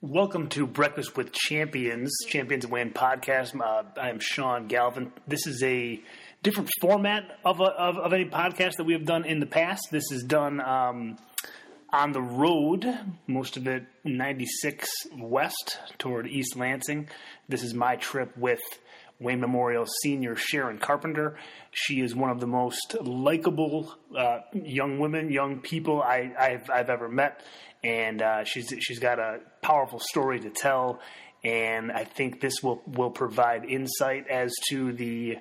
Welcome to Breakfast with Champions, Champions Win podcast. Uh, I am Sean Galvin. This is a different format of, a, of, of any podcast that we have done in the past. This is done um, on the road, most of it 96 west toward East Lansing. This is my trip with Wayne Memorial senior Sharon Carpenter. She is one of the most likable uh, young women, young people I, have I've ever met, and uh, she's she's got a powerful story to tell. And I think this will will provide insight as to the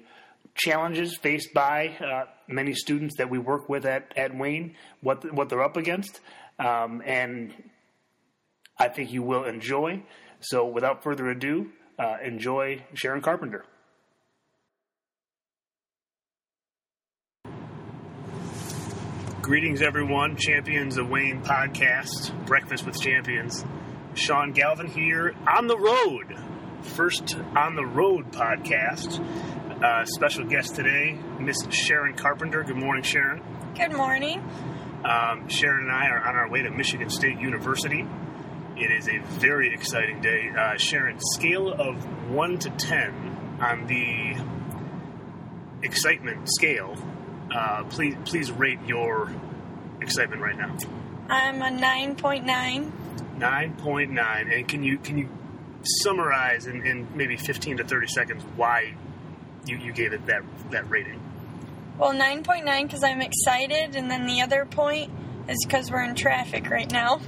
challenges faced by uh, many students that we work with at, at Wayne, what what they're up against, um, and I think you will enjoy. So, without further ado, uh, enjoy Sharon Carpenter. Greetings, everyone. Champions of Wayne podcast, Breakfast with Champions. Sean Galvin here on the road. First on the road podcast. Uh, special guest today, Miss Sharon Carpenter. Good morning, Sharon. Good morning. Um, Sharon and I are on our way to Michigan State University. It is a very exciting day. Uh, Sharon, scale of 1 to 10 on the excitement scale uh, please please rate your excitement right now. I'm a nine point nine. Nine point nine, and can you can you summarize in, in maybe fifteen to thirty seconds why you, you gave it that that rating? Well, nine point nine because I'm excited, and then the other point is because we're in traffic right now.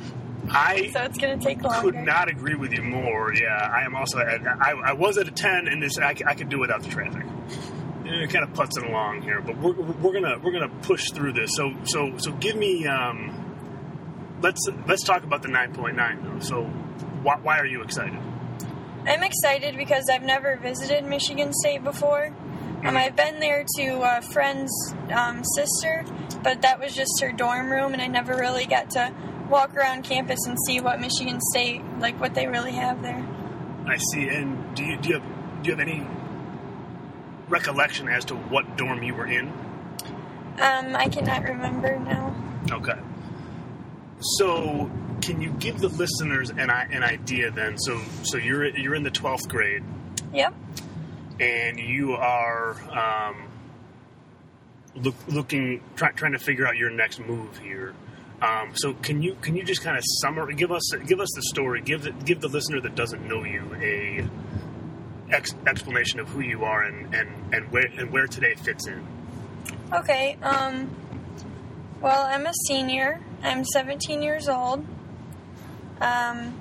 I so it's going to take longer. I could not agree with you more. Yeah, I am also. At, I, I was at a ten, and this I, I could do without the traffic it kind of puts it along here, but we're, we're gonna we're gonna push through this. So so so give me um, let's let's talk about the nine point nine though. So why, why are you excited? I'm excited because I've never visited Michigan State before. Um, mm-hmm. I've been there to a friend's um, sister, but that was just her dorm room, and I never really got to walk around campus and see what Michigan State like what they really have there. I see. And do you do you have, do you have any recollection as to what dorm you were in? Um, I cannot remember now. Okay. So, can you give the listeners an, an idea then? So, so you're you're in the twelfth grade. Yep. And you are um, look, looking, try, trying to figure out your next move here. Um, so, can you can you just kind of summarize, give us give us the story, give the, give the listener that doesn't know you a ex- explanation of who you are and, and, and where and where today fits in. Okay. Um, well, I'm a senior. I'm 17 years old. Um,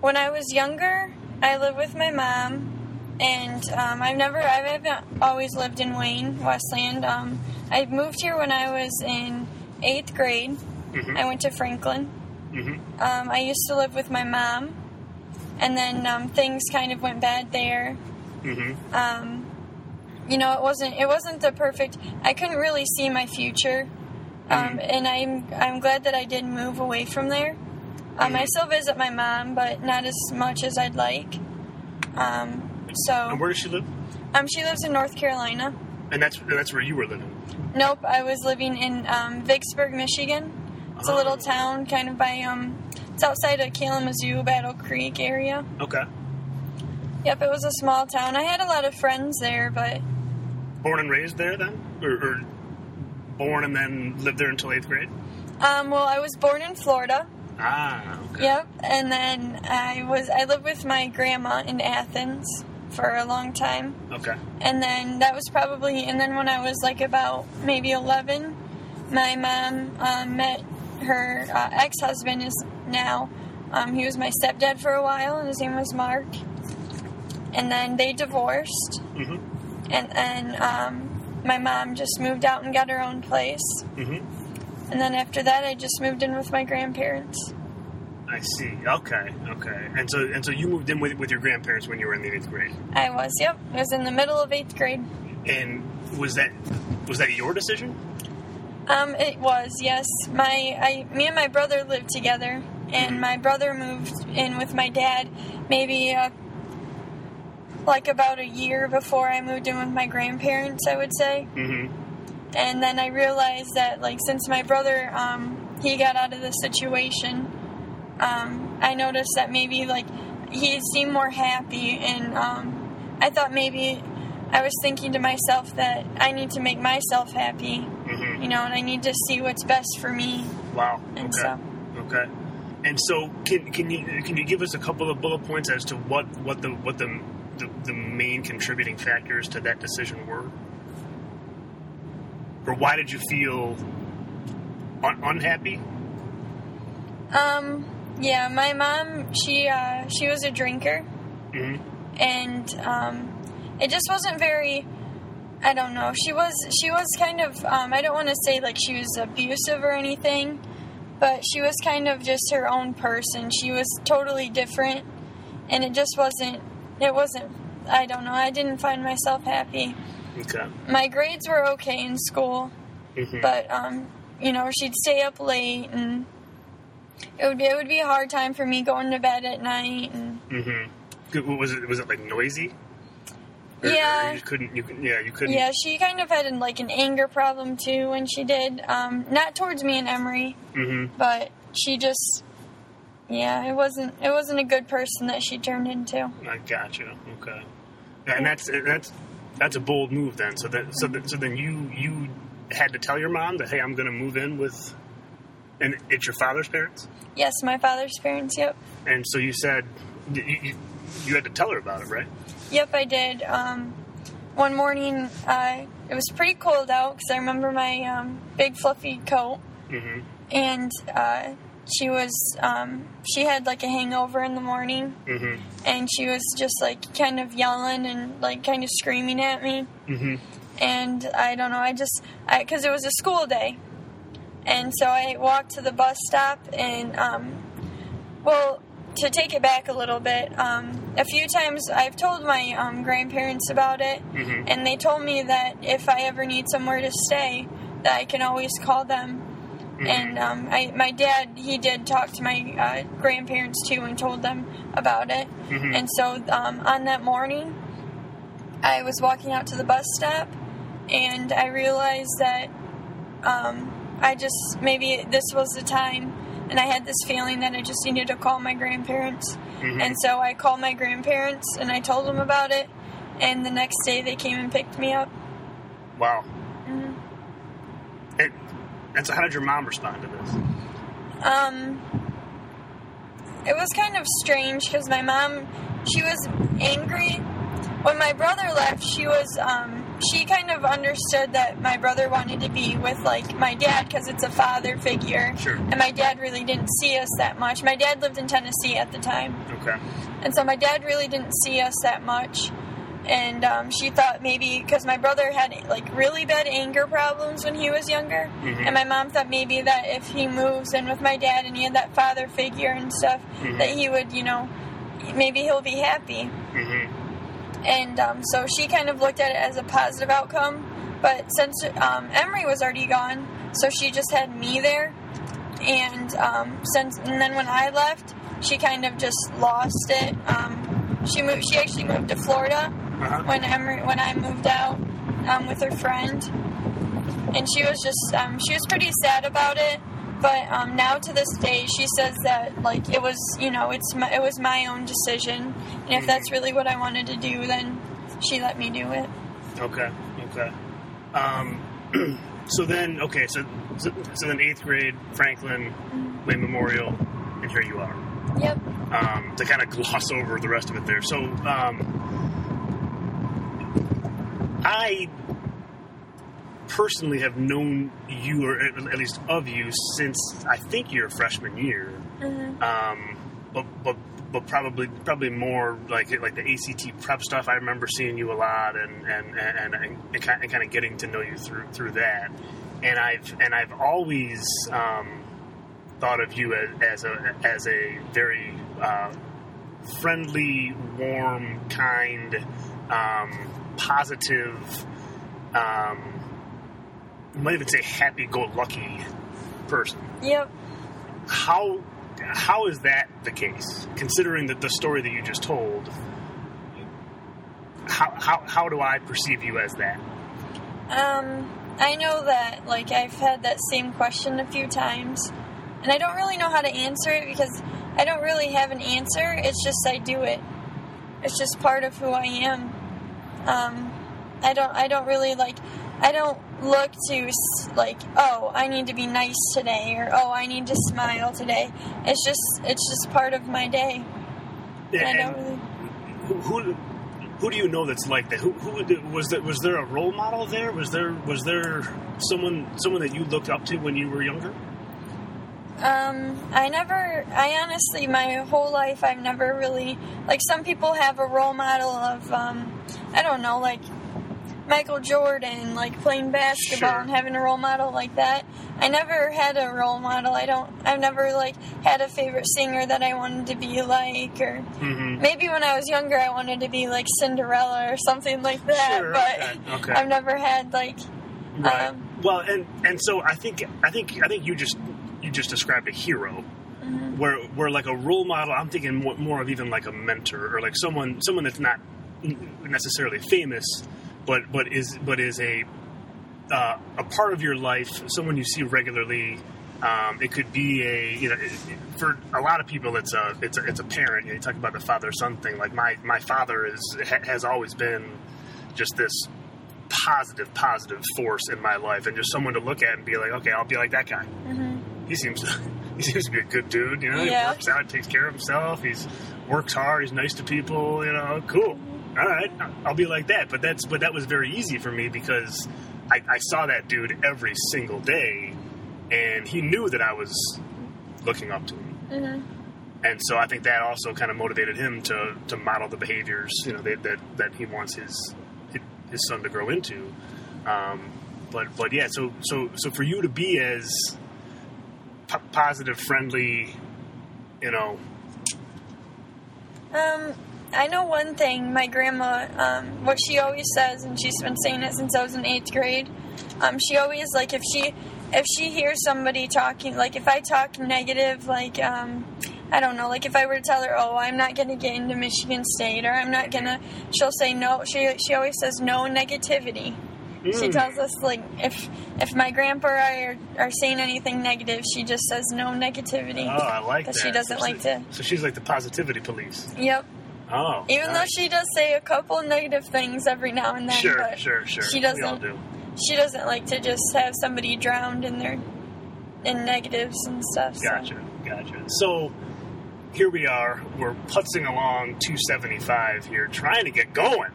when I was younger, I lived with my mom, and um, I've never, I haven't always lived in Wayne, Westland. Um, I moved here when I was in eighth grade. Mm-hmm. I went to Franklin. Mm-hmm. Um, I used to live with my mom and then um, things kind of went bad there. Mm-hmm. Um, you know, it wasn't it wasn't the perfect. I couldn't really see my future, um, mm-hmm. and I'm I'm glad that I did move away from there. Um, mm-hmm. I still visit my mom, but not as much as I'd like. Um, so. And where does she live? Um, she lives in North Carolina. And that's that's where you were living. Nope, I was living in um, Vicksburg, Michigan. It's a little oh. town, kind of by um, it's outside of Kalamazoo, Battle Creek area. Okay. Yep, it was a small town. I had a lot of friends there, but. Born and raised there then? Or, or born and then lived there until eighth grade? Um, well, I was born in Florida. Ah, okay. Yep, and then I was I lived with my grandma in Athens for a long time. Okay. And then that was probably and then when I was like about maybe eleven, my mom um, met her uh, ex-husband is now. Um, he was my stepdad for a while, and his name was Mark. And then they divorced, mm-hmm. and then um, my mom just moved out and got her own place. Mm-hmm. And then after that, I just moved in with my grandparents. I see. Okay, okay. And so and so you moved in with with your grandparents when you were in the eighth grade. I was. Yep. I was in the middle of eighth grade. And was that was that your decision? Um, it was. Yes. My I me and my brother lived together and my brother moved in with my dad maybe uh, like about a year before I moved in with my grandparents, I would say. Mm-hmm. And then I realized that, like, since my brother um, he got out of the situation, um, I noticed that maybe like he seemed more happy, and um, I thought maybe I was thinking to myself that I need to make myself happy, hmm you know, and I need to see what's best for me. Wow. And okay. so- Okay. And so, can, can you can you give us a couple of bullet points as to what what the what the the, the main contributing factors to that decision were, or why did you feel un- unhappy? Um, yeah, my mom, she uh, she was a drinker, hmm and um, it just wasn't very. I don't know. She was she was kind of. Um, I don't want to say like she was abusive or anything, but she was kind of just her own person. She was totally different, and it just wasn't. It wasn't. I don't know. I didn't find myself happy. Okay. My grades were okay in school, hmm but um, you know, she'd stay up late, and it would be it would be a hard time for me going to bed at night. And hmm Was it was it like noisy? Or- or Yeah. you couldn't. You couldn't- yeah. You couldn't. yeah, she kind of had like an anger problem too when she did. Um, not towards me and Emery, hmm but she just, yeah, it wasn't it wasn't a good person that she turned into. I gotcha. Okay. And that's that's that's a bold move then. So that so that, so then you you had to tell your mom that hey, I'm going to move in with, and it's your father's parents. Yes, my father's parents. Yep, And so you said you, you, you had to tell her about it, right? Yep, I did. Um, one morning, uh, it was pretty cold out because I remember my um, big fluffy coat. Mm-hmm. and uh, she was um, she had like a hangover in the morning Mm-hmm. and she was just like kind of yelling and like kind of screaming at me Mm-hmm. and i don't know i just because it was a school day and so i walked to the bus stop and um, well to take it back a little bit um, a few times i've told my um, grandparents about it Mm-hmm. and they told me that if i ever need somewhere to stay that i can always call them and um, I, my dad, he did talk to my uh, grandparents too and told them about it. Mhm. And so um, on that morning, I was walking out to the bus stop and I realized that um, I just, maybe this was the time. And I had this feeling that I just needed to call my grandparents. Mhm. And so I called my grandparents and I told them about it. And the next day they came and picked me up. Wow. Mhm. And, and so how did your mom respond to this? Um, it was kind of strange because my mom, she was angry. When my brother left, she was, um, she kind of understood that my brother wanted to be with, like, my dad because it's a father figure. Sure. And my dad really didn't see us that much. My dad lived in Tennessee at the time. Okay. And so my dad really didn't see us that much. And um, she thought maybe because my brother had like really bad anger problems when he was younger, Mhm. and my mom thought maybe that if he moves in with my dad and he had that father figure and stuff, Mhm. that he would, you know, maybe he'll be happy. Mm-hmm. And um, so she kind of looked at it as a positive outcome. But since um, Emery was already gone, so she just had me there. And um, since and then when I left, she kind of just lost it. Um, she moved. She actually moved to Florida Uh-huh. when Emery when I moved out um, with her friend, and she was just um, she was pretty sad about it. But um, now to this day, she says that like it was you know it's my, it was my own decision, and if that's really what I wanted to do, then she let me do it. Okay. Okay. Um, so then, okay, so, so so then eighth grade, Franklin, Wayne Memorial, and here you are. Yep. Um, to kind of gloss over the rest of it there. So um, I personally have known you, or at least of you, since I think your freshman year. hmm Um, but but but probably probably more like like the ACT prep stuff. I remember seeing you a lot and and and, and, and kind of, kind of getting to know you through through that. And I've and I've always um, thought of you as, as a as a very uh, friendly, warm, kind, um, positive. Um, you might even say happy-go-lucky person Yep. how how is that the case considering that the story that you just told how, how, how do i perceive you as that Um, I know that like I've had that same question a few times, and I don't really know how to answer it because I don't really have an answer. It's just I do it. It's just part of who I am. Um, I don't I don't really like I don't look to like oh I need to be nice today or oh I need to smile today. It's just it's just part of my day. I And don't really. who, who who do you know that's like that? Who, who was there? Was there a role model there? Was there was there someone someone that you looked up to when you were younger? Um, I never, I honestly, my whole life, I've never really, like, some people have a role model of, um, I don't know, like Michael Jordan, like playing basketball Sure. and having a role model like that. I never had a role model. I don't, I've never, like, had a favorite singer that I wanted to be like, or Mm-hmm. maybe when I was younger, I wanted to be like Cinderella or something like that, Sure, but okay, okay. I've never had, like, Right. Um, well, and and so I think I think I think you just you just described a hero. Mm-hmm. Where, where like a role model, I'm thinking more, more of even like a mentor or like someone, someone that's not necessarily famous, but but is but is a uh, a part of your life, someone you see regularly. Um, it could be a you know it, for a lot of people it's a it's a, it's a parent. You, know, you talk about the father son thing. Like my my father is ha, has always been just this positive positive force in my life, and just someone to look at and be like, okay, I'll be like that guy. He seems he seems to be a good dude. You know, he works out, takes care of himself. He's works hard. He's nice to people. You know, cool. All right, I'll be like that. But that's but that was very easy for me because I, I saw that dude every single day, and he knew that I was looking up to him. mhm. And so I think that also kind of motivated him to, to model the behaviors you know that that, that he wants his his son to grow into. Um, but but yeah, so so so for you to be as po- positive, friendly, you know, Um, I know one thing. My grandma, um, what she always says, and she's been saying it since I was in eighth grade. Um, she always like if she if she hears somebody talking, like if I talk negative, like um, I don't know, like if I were to tell her, oh, I'm not gonna get into Michigan State, or I'm not gonna, she'll say no. She she always says no negativity. She Mm. tells us like if if my grandpa or I are, are saying anything negative, she just says no negativity. oh, I like that. She doesn't So like to. So she's like the positivity police. Yep. Oh, Even though she does say a couple negative things every now and then, sure, but sure, sure, she We all doesn't. do. She doesn't like to just have somebody drowned in their in negatives and stuff. so- Gotcha, gotcha. So here we are. We're putzing along 275 here, trying to get going,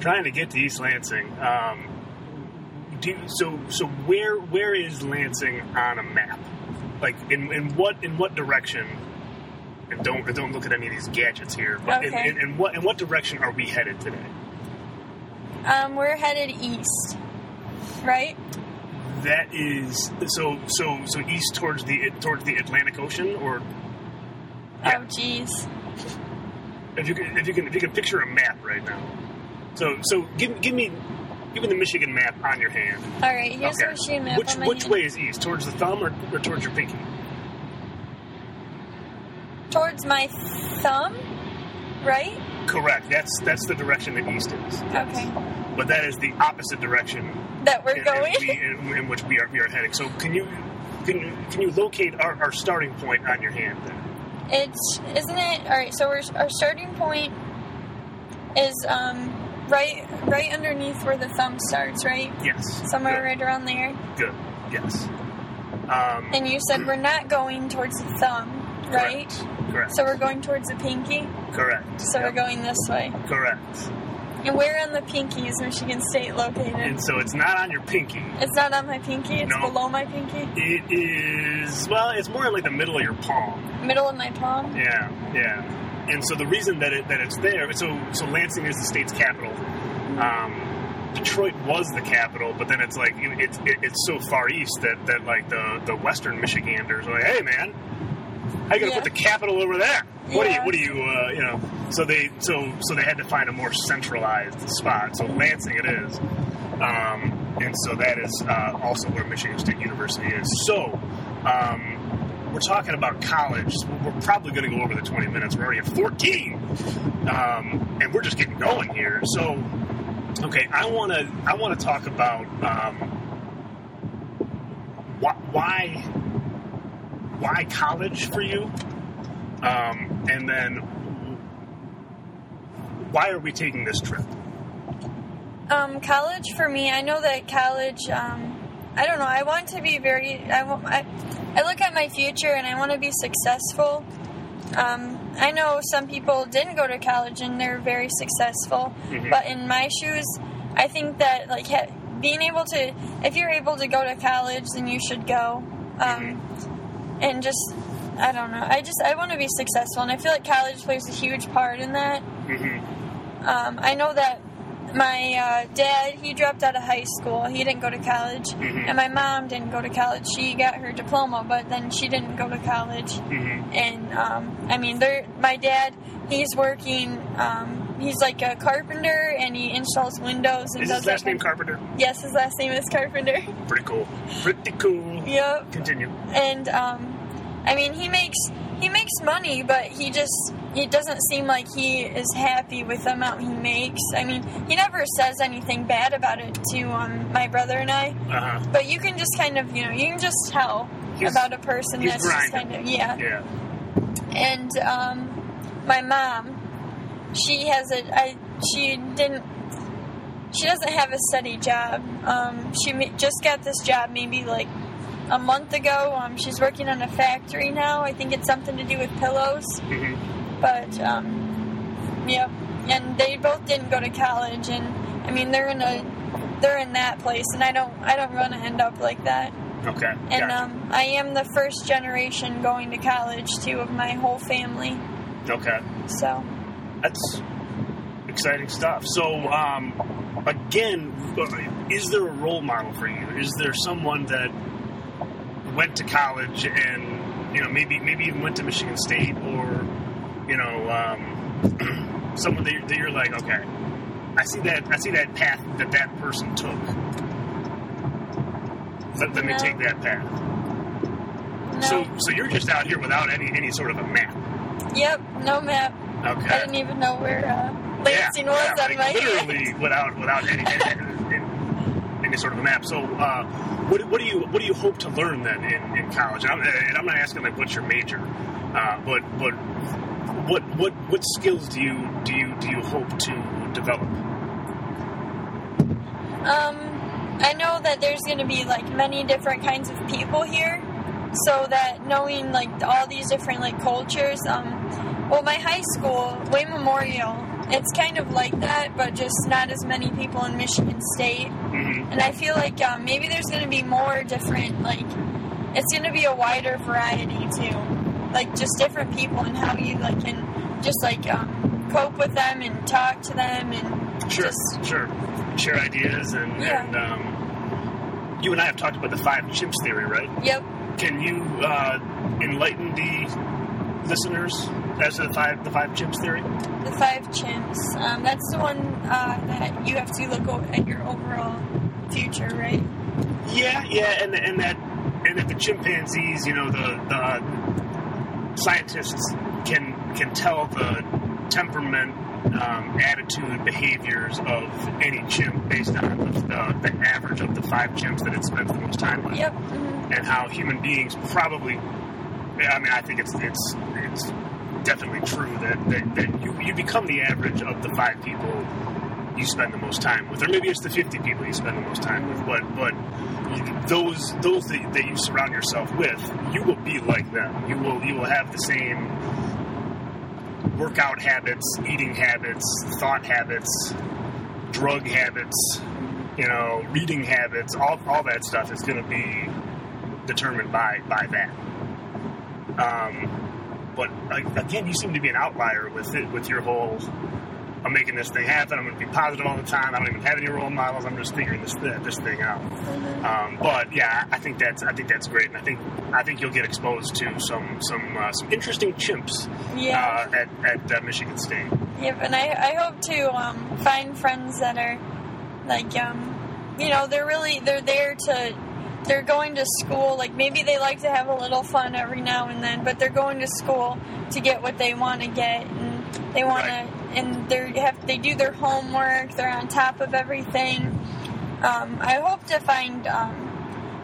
trying to get to East Lansing. Um, do so so where where is Lansing on a map? Like in, in what in what direction? And don't and don't look at any of these gadgets here. But in, Okay. in, in what in what direction are we headed today? Um, we're headed east, right? That is so so so east towards the towards the Atlantic Ocean, or Yeah. Oh, geez. if you can, if you can if you can picture a map right now. So so give give me give me the Michigan map on your hand. All right, here's Okay. the machine map Which which hand. way is east? Towards the thumb or, or towards your pinky? Towards my thumb, right? Correct. That's that's the direction that east is. Okay. But that is the opposite direction That we're in, going. in, we, in, in which we are we are heading. So can you can you, can you locate our, our starting point on your hand? It's isn't it? All right. So we're, our starting point is um right right underneath where the thumb starts, right? Yes. Somewhere Good. right around there. Good. Yes. Um, And you said we're not going towards the thumb, right? correct. Correct. So we're going towards the pinky. correct. So Yep. we're going this way. correct. And where on the pinky is Michigan State located? And so it's not on your pinky. It's not on my pinky. It's No. below my pinky. It is well, it's more in like the middle of your palm. Middle of my palm. Yeah, yeah. And so the reason that it that it's there, so so Lansing is the state's capital. Um, Detroit was the capital, but then it's like it, it's it, it's so far east that, that like the the Western Michiganders are like, hey man, how you gonna Yeah. put the capital over there? What are you what are you uh, you know? So they so so they had to find a more centralized spot. So Lansing it is. Um, and so that is uh, also where Michigan State University is. So, um, we're talking about college. We're probably going to go over the 20 minutes. We're already at 14, um, and we're just getting going here. So, okay, I want to I want to talk about um, why, why college for you. Um, and then, why are we taking this trip? Um, college for me, I know that college. Um, I don't know. I want to be very. I, want, I, I look at my future and I want to be successful. Um, I know some people didn't go to college and they're very successful, Mhm. but in my shoes, I think that like ha- being able to, if you're able to go to college, then you should go. Um, And just, I don't know. I just I want to be successful, and I feel like college plays a huge part in that. Mm-hmm. Um, I know that my uh, dad he dropped out of high school. He didn't go to college, Mhm. and my mom didn't go to college. She got her diploma, but then she didn't go to college. Mm-hmm. And um, I mean, my dad he's working. Um, he's like a carpenter, and he installs windows and Is does his that last name Carpenter? Yes, his last name is Carpenter. Pretty cool. Pretty cool. yep. Continue. and um, I mean he makes he makes money, but he just it doesn't seem like he is happy with the amount he makes. I mean he never says anything bad about it to um, my brother and I, Uh huh. but you can just kind of you know you can just tell He's- about a person that's just kind of yeah. Yeah. And um, my mom, she has a I she didn't. She doesn't have a steady job. Um, she just got this job maybe like a month ago. Um, she's working on a factory now. I think it's something to do with pillows. Mm-hmm. But um, yep, and they both didn't go to college, and I mean they're in a they're in that place, and I don't I don't want to end up like that. Okay. And gotcha. um, I am the first generation going to college too of my whole family. okay. So That's exciting stuff. So, um, again, is there a role model for you? Is there someone that went to college and you know maybe maybe even went to Michigan State or you know um, someone that you're, that you're like, okay, I see that I see that path that that person took. Let, let me No. take that path. no, So, so you're just out here without any any sort of a map. yep, no map. Okay. I didn't even know where uh, Lansing yeah, was yeah, on like my literally without without any, any, any, any sort of a map. So, uh, what, what do you what do you hope to learn then in, in college? And I'm, and I'm not asking like what's your major, uh, but but what what what skills do you do you do you hope to develop? Um, I know that there's going to be like many different kinds of people here, so that knowing like all these different like cultures. Um, well, my high school, Wayne Memorial, it's kind of like that, but just not as many people in Michigan State. Mm-hmm. And I feel like um, maybe there's going to be more different like it's going to be a wider variety too, like just different people and how you like can just like um, cope with them and talk to them and Sure, just sure. Share ideas and, Yeah. and um, you and I have talked about the five chimps theory, right? yep. Can you uh, enlighten the listeners as to the five the five chimps theory? The five chimps. Um, that's the one uh, that you have to look at your overall future, right? Yeah, yeah, and and that and that the chimpanzees, you know, the the scientists can can tell the temperament, um, attitude, behaviors of any chimp based on the, the, the average of the five chimps that it spends the most time with, Yep. mhm. and how human beings probably. I mean, I think it's it's it's definitely true that, that, that you, you become the average of the five people you spend the most time with, or maybe it's the 50 people you spend the most time with, but but those those that, that you surround yourself with, you will be like them. You will you will have the same workout habits, eating habits, thought habits, drug habits, you know, reading habits. All all that stuff is going to be determined by by that. Um, but again, you seem to be an outlier with it, with your whole. I'm making this thing happen. I'm going to be positive all the time. I don't even have any role models. I'm just figuring this this thing out. Um, but yeah, I think that's I think that's great, and I think I think you'll get exposed to some some uh, some interesting chimps Yeah. uh, at at uh, Michigan State. Yep. And I, I hope to um, find friends that are like, um, you know, they're really they're there to. They're going to school. Like maybe they like to have a little fun every now and then, but they're going to school to get what they want to get, and they want Right. to. And they have they do their homework. They're on top of everything. Um, I hope to find. Um,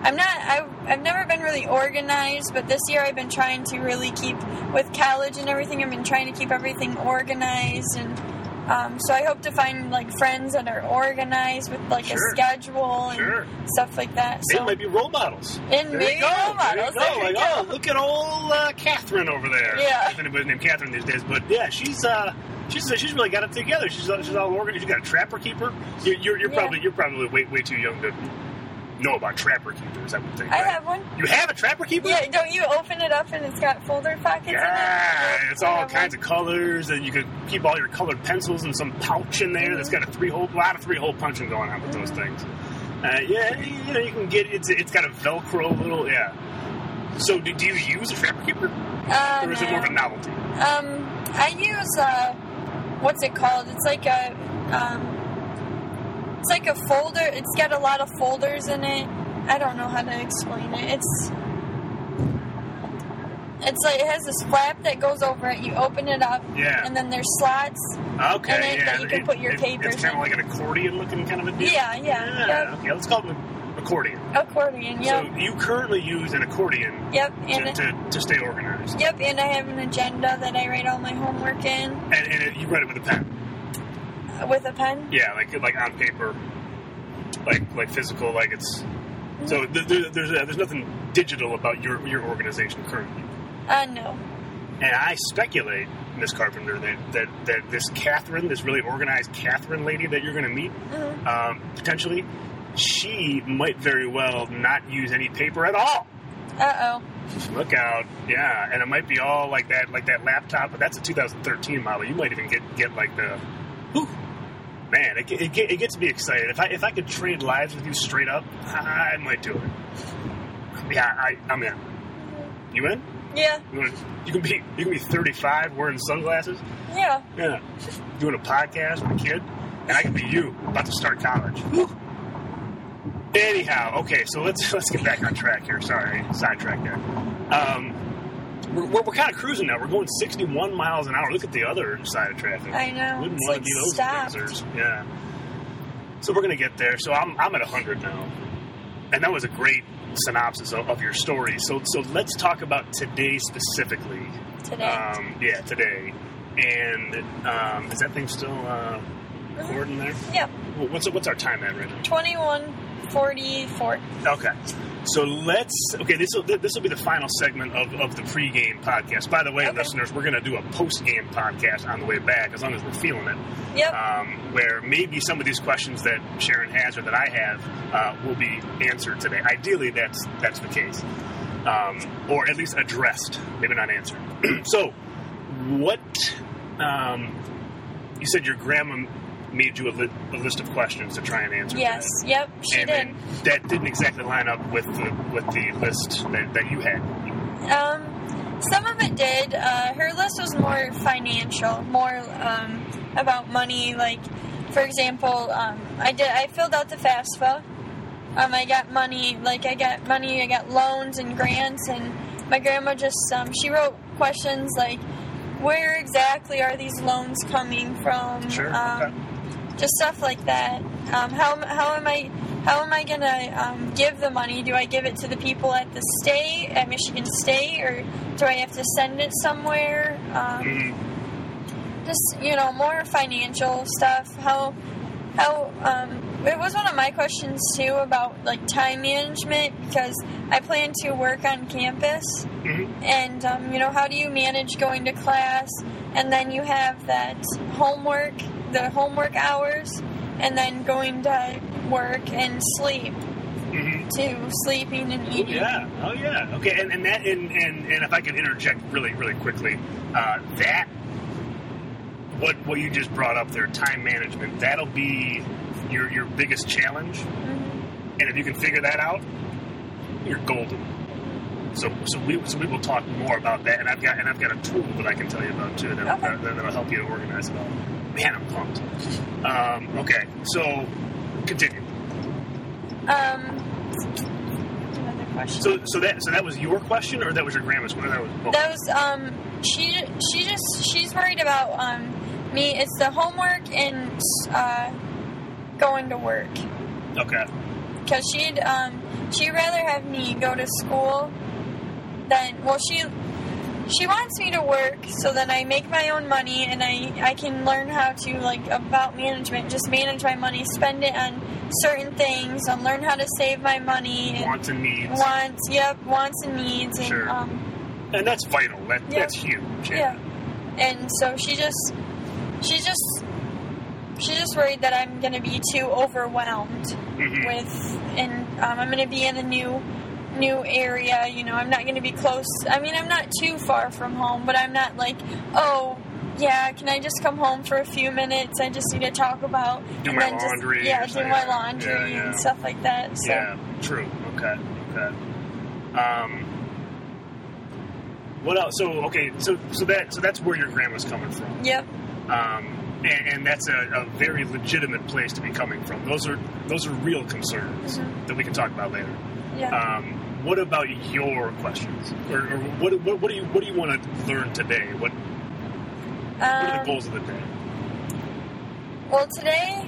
I'm not. I, I've never been really organized, but this year I've been trying to really keep with college and everything. I've been trying to keep everything organized, and um, so I hope to find like friends that are organized with like Sure. a schedule and Sure. stuff like that. They So might be role models. and There maybe role models. There you go. There Like, oh, look at old uh, Catherine over there. Yeah. If anybody's named Catherine these days, but yeah, she's uh, she's she's really got it together. She's she's all organized. She's got a trapper keeper. You're you're, you're Yeah. probably you're probably way way too young to know about trapper keepers. I would think. I right? have one. You have a trapper keeper? Yeah, don't you open it up and it's got folder pockets in it? Yeah, it's all kinds of colors, and you could keep all your colored pencils in some pouch in there that's got a three hole, lot of three hole punching going on with those things. Uh, yeah, you know, you can get it's it's got a Velcro little yeah. So, do, do you use a trapper keeper, Uh, or is it more of a novelty? Um, I use uh, what's it called? It's like a um, it's like a folder. It's got a lot of folders in it. I don't know how to explain it. It's it's like it has this flap that goes over it. You open it up, Yeah. and then there's slots. Okay, and then- yeah, you can put your it- papers It's kind in. of like an accordion looking kind of a deal. Yeah, yeah, yep. Okay, let's call it an accordion. Accordion. Yep. So you currently use an accordion yep. to, And to, to stay organized, yep. And I have an agenda that I write all my homework in and, and it, you write it with a pen. With a pen. Yeah, like like on paper, like like physical, like it's. So th- th- there's uh, there's nothing digital about your your organization currently, Uh, no. and I speculate, Miss Carpenter, that, that that this Catherine, this really organized Catherine lady that you're going to meet, Mhm. um, potentially, she might very well not use any paper at all. Uh oh. Look out, yeah, and it might be all like that, like that laptop, but that's a 2013 model. You might even get get like the, whew, man, it, it, it gets me excited. If I if I could trade lives with you straight up, I might do it. Yeah, I, I'm in. You in? Yeah. You, can be you can be 35 wearing sunglasses. Yeah. Yeah, doing a podcast with a kid, and I can be you about to start college. Anyhow, okay, so let's let's get back on track here. Sorry, sidetrack there. Um, we're, we're, we're kind of cruising now. We're going 61 miles an hour. Look at the other side of traffic. I know. Wouldn't want to be those stopped. Dancers. Yeah. So we're gonna get there. So I'm I'm at 100 now, and that was a great synopsis of, of your story. So so let's talk about today specifically. Today. Um, yeah, today. And um, is that thing still uh, mm-hmm. recording there? Yeah. What's what's our time at right now? 21 44. Okay. So let's okay. This will this will be the final segment of, of the pregame podcast. By the way, okay. listeners, we're going to do a postgame podcast on the way back, as long as we're feeling it. Yep. Um, where maybe some of these questions that Sharon has or that I have uh, will be answered today. Ideally, that's that's the case, um, or at least addressed. Maybe not answered. so, what um, you said your grandma made you a, li- a list of questions to try and answer. yes. today. Yep. She and did. that didn't exactly line up with the with the list that, that you had. Um, some of it did. Uh, her list was more financial, more um, about money. Like, for example, um, I did. I filled out the FAFSA. Um, I got money. Like, I got money. I got loans and grants. And my grandma just um, she wrote questions like, "Where exactly are these loans coming from?" Sure, Um, okay. Just stuff like that. Um, how how am I how am I gonna um, give the money? Do I give it to the people at the state at Michigan State, or do I have to send it somewhere? Um, Mhm. just you know more financial stuff. How how um, it was one of my questions too about like time management because I plan to work on campus Mhm. and um, you know how do you manage going to class and then you have that homework the homework hours and then going to work and sleep Mhm. too sleeping and eating yeah. Oh yeah. Okay. And, and that and, and and if I could interject really really quickly, uh, that what what you just brought up there, time management, that'll be your your biggest challenge. Mhm. And if you can figure that out, you're golden. So, so we so we will talk more about that, and I've got and I've got a tool that I can tell you about too that Okay. that, that'll help you to organize it all. Man, I'm pumped. Um, okay, so continue. um another question So, so that so that was your question, or that was your grandma's question? That was both. That was um she she just she's worried about um me it's the homework and uh going to work okay. because she'd um she'd rather have me go to school than well she she wants me to work so then I make my own money and I, I can learn how to like about management, just manage my money, spend it on certain things, and learn how to save my money. And Wants and needs. wants, yep, wants and needs, and Sure. um, And that's vital. That, Yeah. That's huge. yeah. And so she just, she just, she's just worried that I'm gonna be too overwhelmed Mhm. with, and um, I'm gonna be in a new, new area. You know, I'm not gonna be close. I mean, I'm not too far from home, but I'm not like, oh. Yeah, can I just come home for a few minutes? I just need to talk about Do and my then laundry Just, yeah, do something. my laundry Yeah, yeah. and stuff like that. So Yeah, true. Okay, okay. Um, what else? So okay, so so that so that's where your grandma's coming from, yep, um, and, and that's a, a very legitimate place to be coming from. Those are those are real concerns Mhm. that we can talk about later. yeah. Um, what about your questions, or, or what, what what do you what do you want to learn today? What what are the Um, goals of the day? Well, today,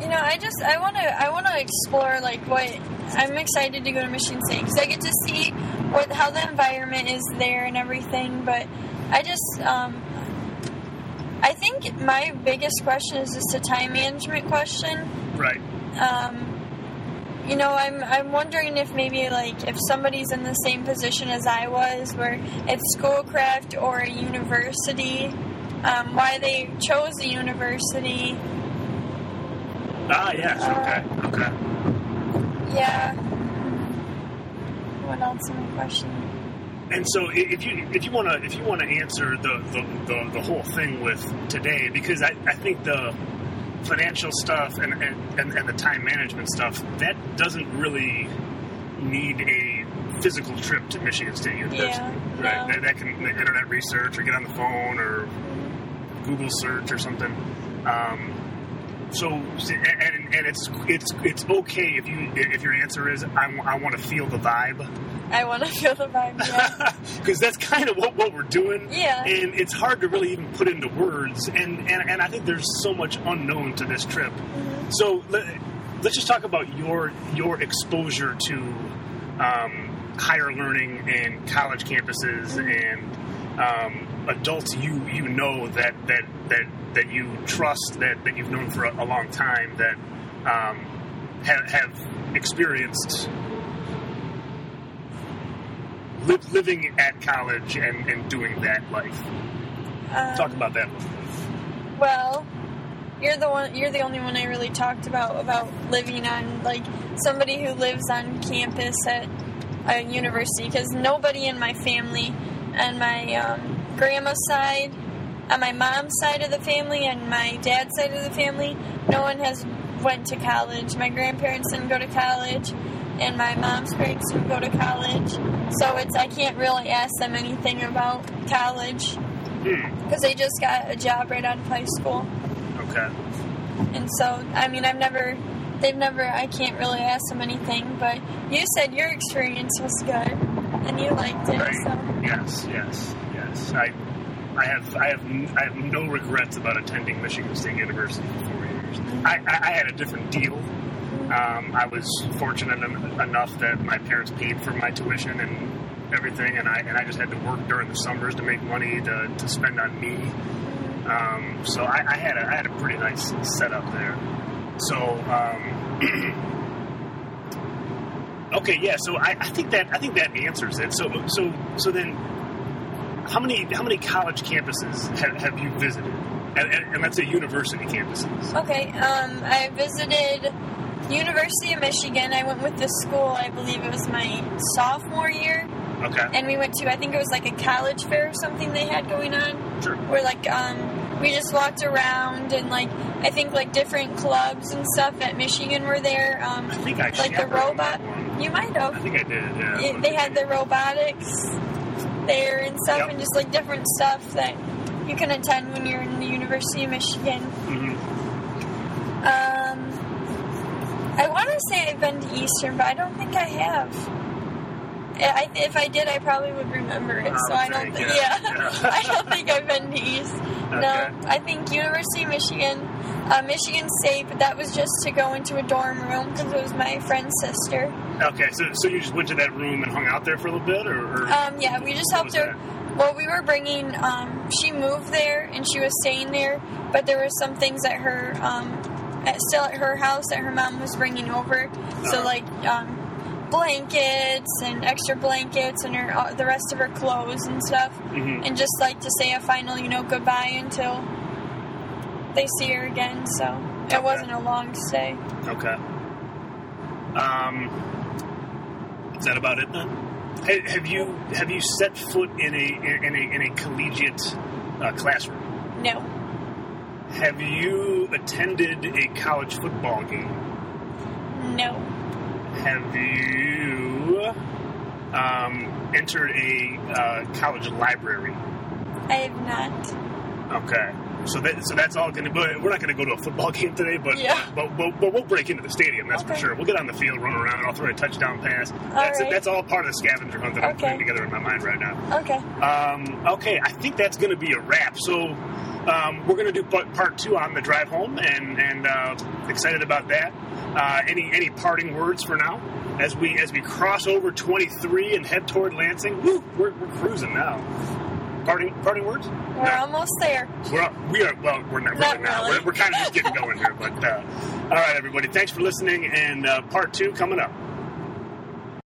you know, I just I want to I want to explore like what I'm excited to go to Michigan State because I get to see what how the environment is there and everything. But I just um, I think my biggest question is just a time management question. Right. Um, you know, I'm I'm wondering if maybe like if somebody's in the same position as I was, where it's Schoolcraft or a university, um, why they chose a university. Ah, yes. Okay. Okay. Yeah. What else in the question? And so, if you if you want to if you want to answer the, the, the, the whole thing with today, because I, I think the financial stuff and, and, and, the time management stuff that doesn't really need a physical trip to Michigan State University. Yeah, right? no. That, that can internet research or get on the phone or Google search or something. Um, so and, and it's it's it's okay if you if your answer is I, wa- I want to feel the vibe I want to feel the vibe. Yeah. because that's kind of what, what we're doing. Yeah. And it's hard to really even put into words. And, and, and I think there's so much unknown to this trip. So let, let's just talk about your your exposure to um, higher learning and college campuses and um, adults you you know that that that that you trust that, that you've known for a, a long time that um, have, have experienced li- living at college and, and doing that life. Um, Talk about that. Well, you're the one. You're the only one I really talked about about living on like somebody who lives on campus at a university because nobody in my family and my um, grandma's side, on my mom's side of the family and my dad's side of the family, no one has went to college. My grandparents didn't go to college, and my mom's parents didn't go to college. So it's I can't really ask them anything about college Hmm. because they just got a job right out of high school. Okay. And so, I mean, I've never, they've never, I can't really ask them anything, but you said your experience was good and you liked it, Right. so. Yes. Yes. Yes. I. I have I have I have no regrets about attending Michigan State University for four years. I, I, I had a different deal. Um, I was fortunate enough that my parents paid for my tuition and everything, and I and I just had to work during the summers to make money to, to spend on me. Um, so I, I had a I had a pretty nice setup there. So um, okay, yeah. So I, I think that I think that answers it. So so so then, how many how many college campuses have, have you visited? And, and, and let's say university campuses. Okay, um, I visited University of Michigan. I went with the school, I believe it was my sophomore year, Okay, and we went to, I think it was like a college fair or something they had going on. sure. where like um we just walked around and like I think like different clubs and stuff at Michigan were there. Um, I think I like the robot. You might have. I think I did. Yeah. It, they had the robotics there and stuff, Yep. and just like different stuff that you can attend when you're in the University of Michigan. Mhm. Um, I want to say I've been to Eastern, but I don't think I have. I, if I did, I probably would remember it. So I don't think. Yeah, Yeah. I don't think I've been to East. Okay. No, I think University of Michigan, uh, Michigan State, but that was just to go into a dorm room because it was my friend's sister. Okay, so so you just went to that room and hung out there for a little bit, or, or Um, yeah, we just helped her. Well, we were bringing. Um, she moved there and she was staying there, but there were some things at her, um, at, still at her house that her mom was bringing over. So Uh-huh. like um, blankets and extra blankets and her uh, the rest of her clothes and stuff, Mhm. and just like to say a final, you know, goodbye until they see her again. So it Okay. wasn't a long stay. okay. Um, is that about it then? Have you have you set foot in a in a in a collegiate uh, classroom? No, Have you attended a college football game? no, Have you um, entered a uh, college library? I have not. Okay. So that so that's all going to. We're not going to go to a football game today, but Yeah. but, but, but we'll break into the stadium. That's for sure. We'll get on the field, run around, and I'll throw a touchdown pass. That's right. that's all part of the scavenger hunt that I'm putting together in my mind right now. Okay. Um, okay, I think that's going to be a wrap. So um, we're going to do part part two on the drive home, and and uh, excited about that. Uh, any any parting words for now as we as we cross over 23 and head toward Lansing? Woo, we're, we're cruising now. Parting parting words? We're almost there. We're, we are, well, we're not, Not really now. really. We're, we're kind of just getting going here. But, uh, all right, everybody, thanks for listening, and uh, part two coming up.